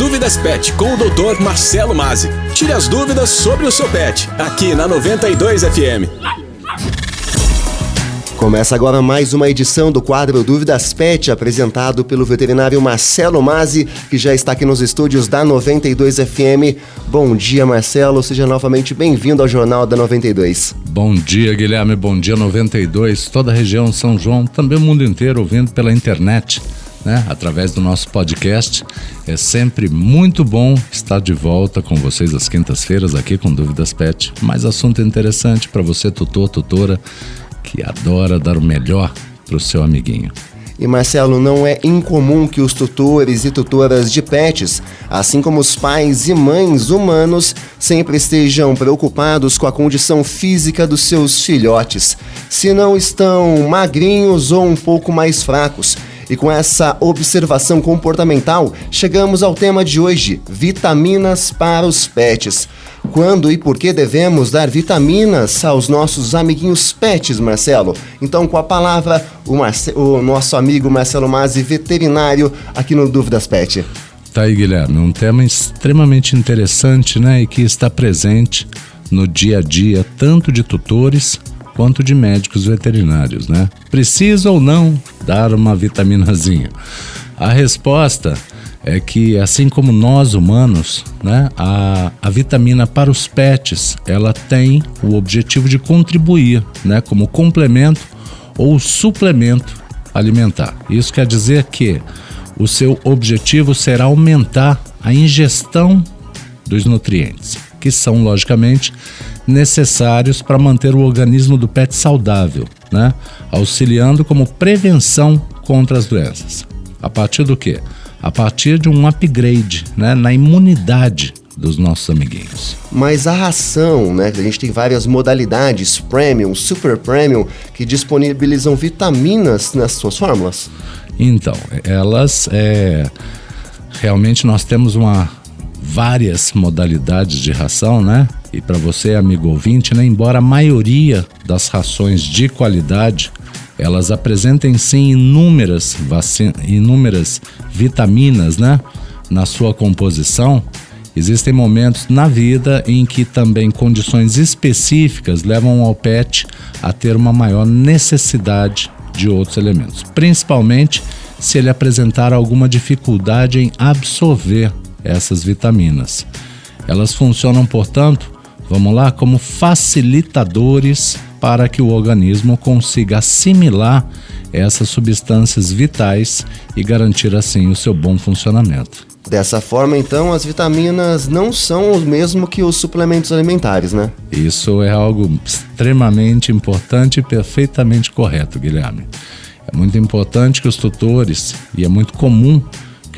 Dúvidas Pet com o Dr. Marcelo Mazzi. Tire as dúvidas sobre o seu pet, aqui na 92 FM. Começa agora mais uma edição do quadro Dúvidas Pet, apresentado pelo veterinário Marcelo Mazzi, que já está aqui nos estúdios da 92 FM. Bom dia, Marcelo, seja novamente bem-vindo ao Jornal da 92. Bom dia, Guilherme, bom dia 92, toda a região São João, também o mundo inteiro ouvindo pela internet. Né, através do nosso podcast. É sempre muito bom estar de volta com vocês às quintas-feiras aqui com Dúvidas Pet. Mais assunto interessante para você, tutor, tutora, que adora dar o melhor para o seu amiguinho. E Marcelo, não é incomum que os tutores e tutoras de pets, assim como os pais e mães humanos, sempre estejam preocupados com a condição física dos seus filhotes, se não estão magrinhos ou um pouco mais fracos. E com essa observação comportamental, chegamos ao tema de hoje: vitaminas para os pets. Quando e por que devemos dar vitaminas aos nossos amiguinhos pets, Marcelo? Então, com a palavra, o, Marce o nosso amigo Marcelo Mazzi, veterinário, aqui no Dúvidas Pet. Tá aí, Guilherme, um tema extremamente interessante, né, e que está presente no dia a dia, tanto de tutores quanto de médicos veterinários, né? Precisa ou não dar uma vitaminazinha? A resposta é que assim como nós humanos, né, a, a vitamina para os pets, ela tem o objetivo de contribuir, né, como complemento ou suplemento alimentar. Isso quer dizer que o seu objetivo será aumentar a ingestão dos nutrientes, que são logicamente necessários para manter o organismo do pet saudável, né, auxiliando como prevenção contra as doenças. A partir do que? a partir de um upgrade né, na imunidade dos nossos amiguinhos. Mas a ração, né? A gente tem várias modalidades, premium, super premium, que disponibilizam vitaminas nas suas fórmulas. Então, elas é, realmente nós temos uma várias modalidades de ração, né? E para você, amigo ouvinte, né, embora a maioria das rações de qualidade elas apresentem sim inúmeras, inúmeras vitaminas né, na sua composição, existem momentos na vida em que também condições específicas levam ao pet a ter uma maior necessidade de outros elementos, principalmente se ele apresentar alguma dificuldade em absorver essas vitaminas. Elas funcionam, portanto, vamos lá, como facilitadores para que o organismo consiga assimilar essas substâncias vitais e garantir assim o seu bom funcionamento. Dessa forma, então, as vitaminas não são o mesmo que os suplementos alimentares, né? Isso é algo extremamente importante e perfeitamente correto, Guilherme. É muito importante que os tutores, e é muito comum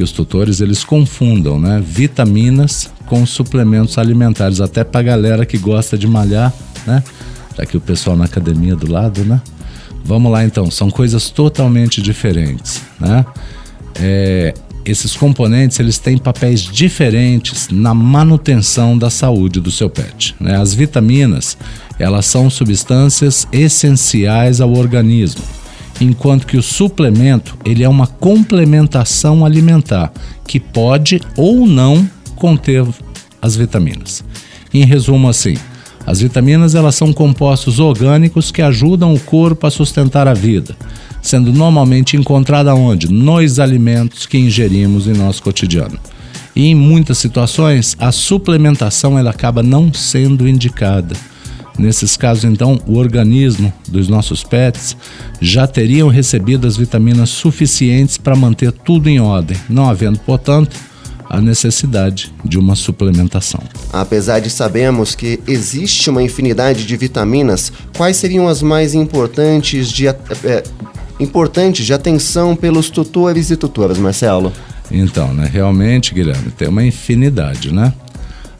que os tutores eles confundam, né, vitaminas com suplementos alimentares, até para galera que gosta de malhar, né? Tá aqui o pessoal na academia do lado, né? Vamos lá então, são coisas totalmente diferentes, né? É, esses componentes eles têm papéis diferentes na manutenção da saúde do seu pet. Né? As vitaminas elas são substâncias essenciais ao organismo, enquanto que o suplemento ele é uma complementação alimentar que pode ou não conter as vitaminas. Em resumo assim, as vitaminas elas são compostos orgânicos que ajudam o corpo a sustentar a vida, sendo normalmente encontrada onde? Nos alimentos que ingerimos em nosso cotidiano. E em muitas situações, a suplementação ela acaba não sendo indicada. Nesses casos, então, o organismo dos nossos pets já teriam recebido as vitaminas suficientes para manter tudo em ordem, não havendo, portanto, a necessidade de uma suplementação. Apesar de sabermos que existe uma infinidade de vitaminas, quais seriam as mais importantes de, é, importantes de atenção pelos tutores e tutoras, Marcelo? Então, né, realmente, Guilherme, tem uma infinidade, né?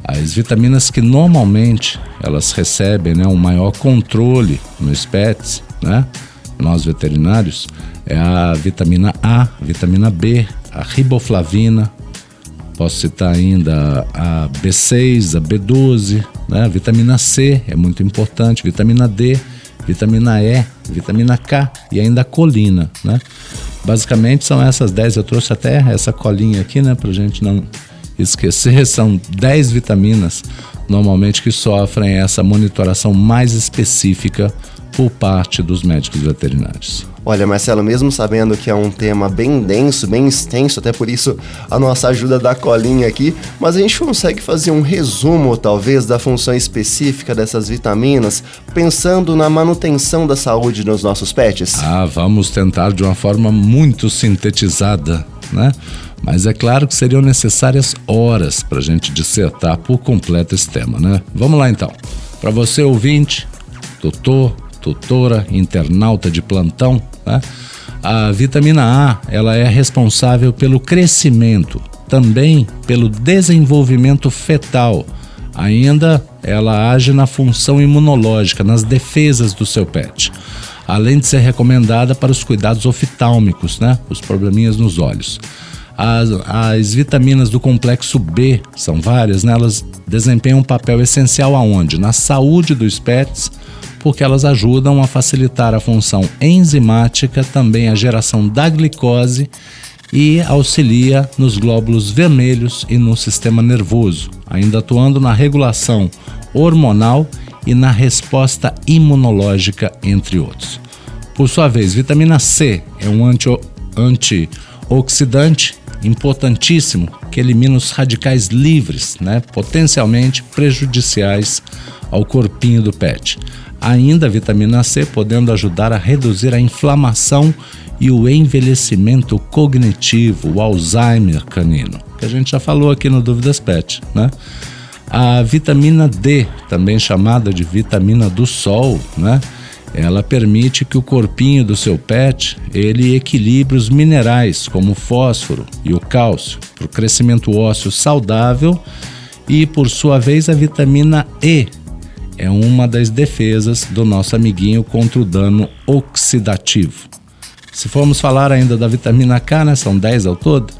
As vitaminas que normalmente elas recebem né, um maior controle nos pets, né? Nós veterinários, é a vitamina A, vitamina B, a riboflavina, Posso citar ainda a B6, a B12, né? a vitamina C é muito importante, vitamina D, vitamina E, vitamina K e ainda a colina. Né? Basicamente são essas 10, eu trouxe até essa colinha aqui né, a gente não esquecer, são 10 vitaminas normalmente que sofrem essa monitoração mais específica por parte dos médicos veterinários. Olha, Marcelo, mesmo sabendo que é um tema bem denso, bem extenso, até por isso a nossa ajuda da colinha aqui, mas a gente consegue fazer um resumo, talvez, da função específica dessas vitaminas, pensando na manutenção da saúde dos nossos pets? Ah, vamos tentar de uma forma muito sintetizada, né? Mas é claro que seriam necessárias horas para a gente dissertar por completo esse tema, né? Vamos lá então. Para você ouvinte, doutor, tutora, internauta de plantão, né? A vitamina A, ela é responsável pelo crescimento, também pelo desenvolvimento fetal. Ainda ela age na função imunológica, nas defesas do seu pet. Além de ser recomendada para os cuidados oftálmicos, né? Os probleminhas nos olhos. As, as, vitaminas do complexo B, são várias, né? elas desempenham um papel essencial aonde? Na saúde dos pets, porque elas ajudam a facilitar a função enzimática, também a geração da glicose e auxilia nos glóbulos vermelhos e no sistema nervoso, ainda atuando na regulação hormonal e na resposta imunológica, entre outros. Por sua vez, vitamina C é um antioxidante importantíssimo que elimina os radicais livres, né, potencialmente prejudiciais ao corpinho do pet. Ainda a vitamina C podendo ajudar a reduzir a inflamação e o envelhecimento cognitivo, o Alzheimer canino, que a gente já falou aqui no Dúvidas Pet, né? A vitamina D, também chamada de vitamina do sol, né? Ela permite que o corpinho do seu pet ele equilibre os minerais como o fósforo e o cálcio para o crescimento ósseo saudável e por sua vez a vitamina E é uma das defesas do nosso amiguinho contra o dano oxidativo. Se formos falar ainda da vitamina K, né, são 10 ao todo,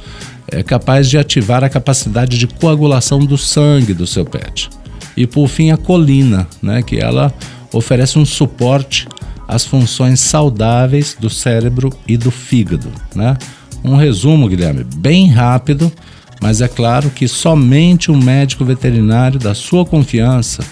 é capaz de ativar a capacidade de coagulação do sangue do seu pet. E por fim a colina, né, que ela oferece um suporte às funções saudáveis do cérebro e do fígado, né? Um resumo, Guilherme, bem rápido, mas é claro que somente um médico veterinário da sua confiança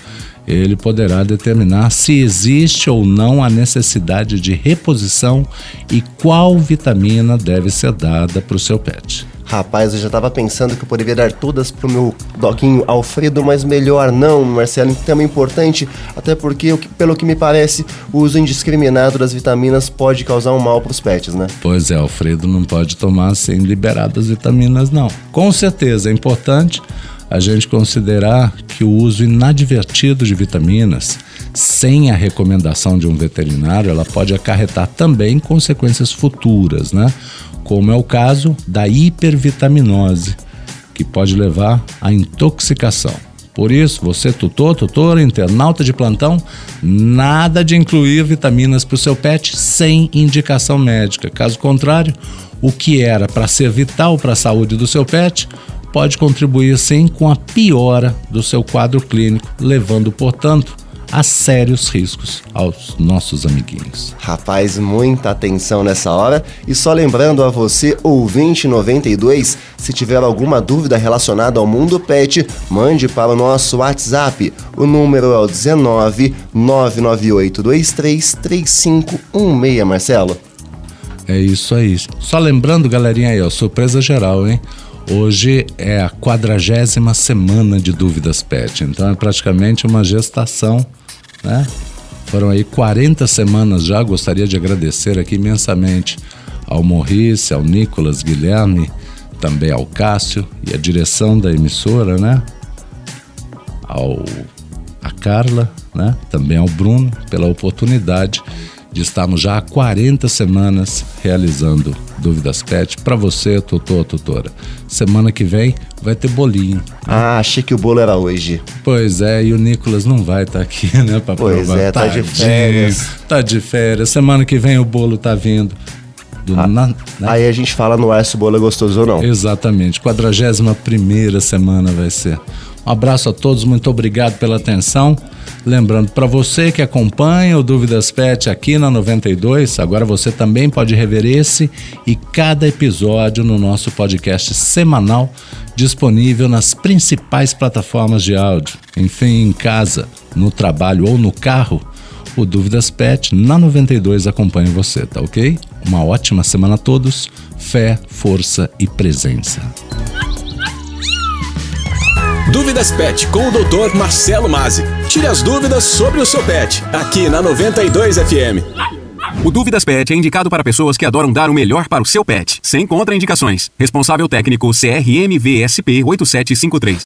ele poderá determinar se existe ou não a necessidade de reposição e qual vitamina deve ser dada para o seu pet. Rapaz, eu já estava pensando que eu poderia dar todas pro meu doguinho Alfredo, mas melhor não, Marcelo. Tema importante, até porque, pelo que me parece, o uso indiscriminado das vitaminas pode causar um mal para os pets, né? Pois é, Alfredo não pode tomar sem liberar das vitaminas, não. Com certeza é importante a gente considerar que o uso inadvertido de vitaminas, sem a recomendação de um veterinário, ela pode acarretar também consequências futuras, né? Como é o caso da hipervitaminose, que pode levar à intoxicação. Por isso, você tutor, tutora, internauta de plantão, nada de incluir vitaminas para o seu pet sem indicação médica. Caso contrário, o que era para ser vital para a saúde do seu pet pode contribuir sim com a piora do seu quadro clínico, levando, portanto, a sérios riscos aos nossos amiguinhos. Rapaz, muita atenção nessa hora. E só lembrando a você, ouvinte 92, se tiver alguma dúvida relacionada ao mundo pet, mande para o nosso WhatsApp. O número é o 19 99823 3516, Marcelo. É isso aí. Só lembrando, galerinha aí, ó, surpresa geral, hein? Hoje é a quadragésima semana de Dúvidas Pet, então é praticamente uma gestação, né? Foram aí 40 semanas já, gostaria de agradecer aqui imensamente ao Morrice, ao Nicolas Guilherme, também ao Cássio e a direção da emissora, né? Ao a Carla, né? Também ao Bruno pela oportunidade de estarmos já há 40 semanas realizando Dúvidas Pet para você, tutor, tutora. Semana que vem vai ter bolinho. Ah, achei que o bolo era hoje. Pois é, e o Nicolas não vai estar tá aqui, né, para Pois provar. é, tá Tadinho, de férias. Tá de férias. Semana que vem o bolo tá vindo. Ah, na, né? Aí a gente fala no ar se o bolo é gostoso ou não. Exatamente. 41 primeira semana vai ser. Um abraço a todos, muito obrigado pela atenção. Lembrando para você que acompanha o Dúvidas Pet aqui na 92, agora você também pode rever esse e cada episódio no nosso podcast semanal disponível nas principais plataformas de áudio. Enfim, em casa, no trabalho ou no carro, o Dúvidas Pet na 92 acompanha você, tá ok? Uma ótima semana a todos. Fé, força e presença. Dúvidas Pet com o Dr. Marcelo Mazzi. Tire as dúvidas sobre o seu pet, aqui na 92 FM. O Dúvidas Pet é indicado para pessoas que adoram dar o melhor para o seu pet, sem contraindicações. Responsável técnico CRMVSP 8753.